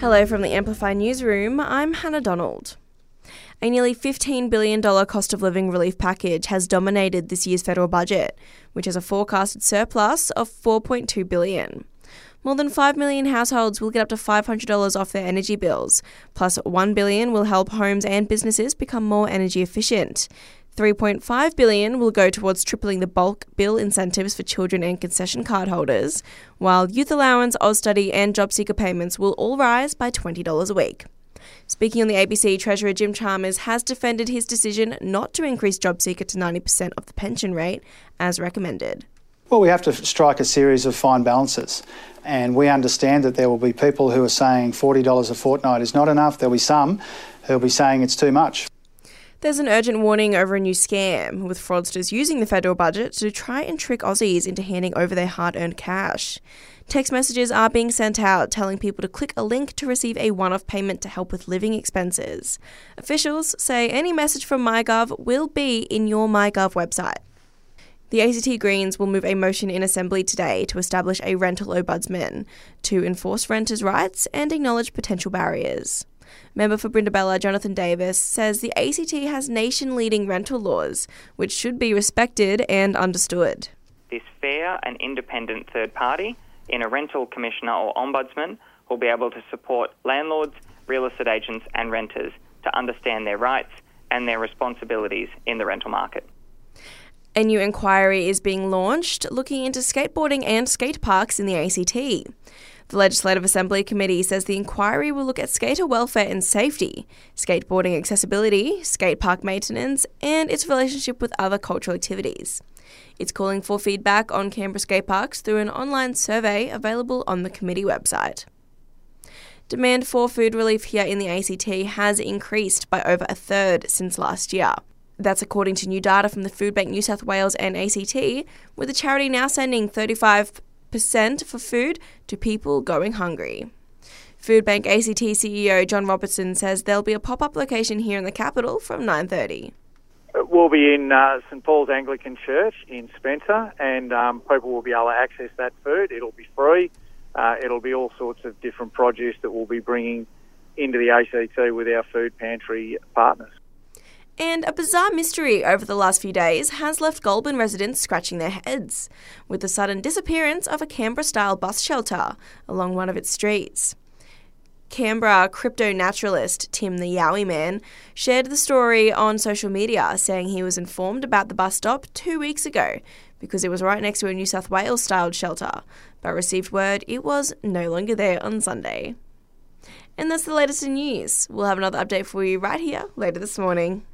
Hello from the Amplify Newsroom. I'm Hannah Donald. A nearly $15 billion cost of living relief package has dominated this year's federal budget, which has a forecasted surplus of 4.2 billion. More than 5 million households will get up to $500 off their energy bills, plus 1 billion will help homes and businesses become more energy efficient. 3.5 billion will go towards tripling the bulk bill incentives for children and concession card holders, while youth allowance, Austudy and JobSeeker payments will all rise by $20 a week. Speaking on the ABC, Treasurer Jim Chalmers has defended his decision not to increase JobSeeker to 90% of the pension rate as recommended. Well, we have to strike a series of fine balances. And we understand that there will be people who are saying $40 a fortnight is not enough. There'll be some who will be saying it's too much. There's an urgent warning over a new scam, with fraudsters using the federal budget to try and trick Aussies into handing over their hard earned cash. Text messages are being sent out telling people to click a link to receive a one off payment to help with living expenses. Officials say any message from MyGov will be in your MyGov website. The ACT Greens will move a motion in Assembly today to establish a rental ombudsman to enforce renters' rights and acknowledge potential barriers. Member for Brindabella, Johnathan Davis, says the ACT has nation leading rental laws, which should be respected and understood. This fair and independent third party in a rental commissioner or ombudsman will be able to support landlords, real estate agents, and renters to understand their rights and their responsibilities in the rental market. A new inquiry is being launched looking into skateboarding and skate parks in the ACT. The Legislative Assembly Committee says the inquiry will look at skater welfare and safety, skateboarding accessibility, skate park maintenance, and its relationship with other cultural activities. It's calling for feedback on Canberra skate parks through an online survey available on the committee website. Demand for food relief here in the ACT has increased by over a third since last year. That's according to new data from the Foodbank New South Wales and ACT, with the charity now sending 35 percent for food to people going hungry. Foodbank ACT CEO John Robertson says there'll be a pop-up location here in the capital from 9:30. We'll be in uh, St Paul's Anglican Church in Spencer, and um, people will be able to access that food. It'll be free. Uh, it'll be all sorts of different produce that we'll be bringing into the ACT with our food pantry partners. And a bizarre mystery over the last few days has left Goulburn residents scratching their heads with the sudden disappearance of a Canberra style bus shelter along one of its streets. Canberra crypto naturalist Tim the Yowie Man shared the story on social media, saying he was informed about the bus stop two weeks ago because it was right next to a New South Wales styled shelter, but received word it was no longer there on Sunday. And that's the latest in news. We'll have another update for you right here later this morning.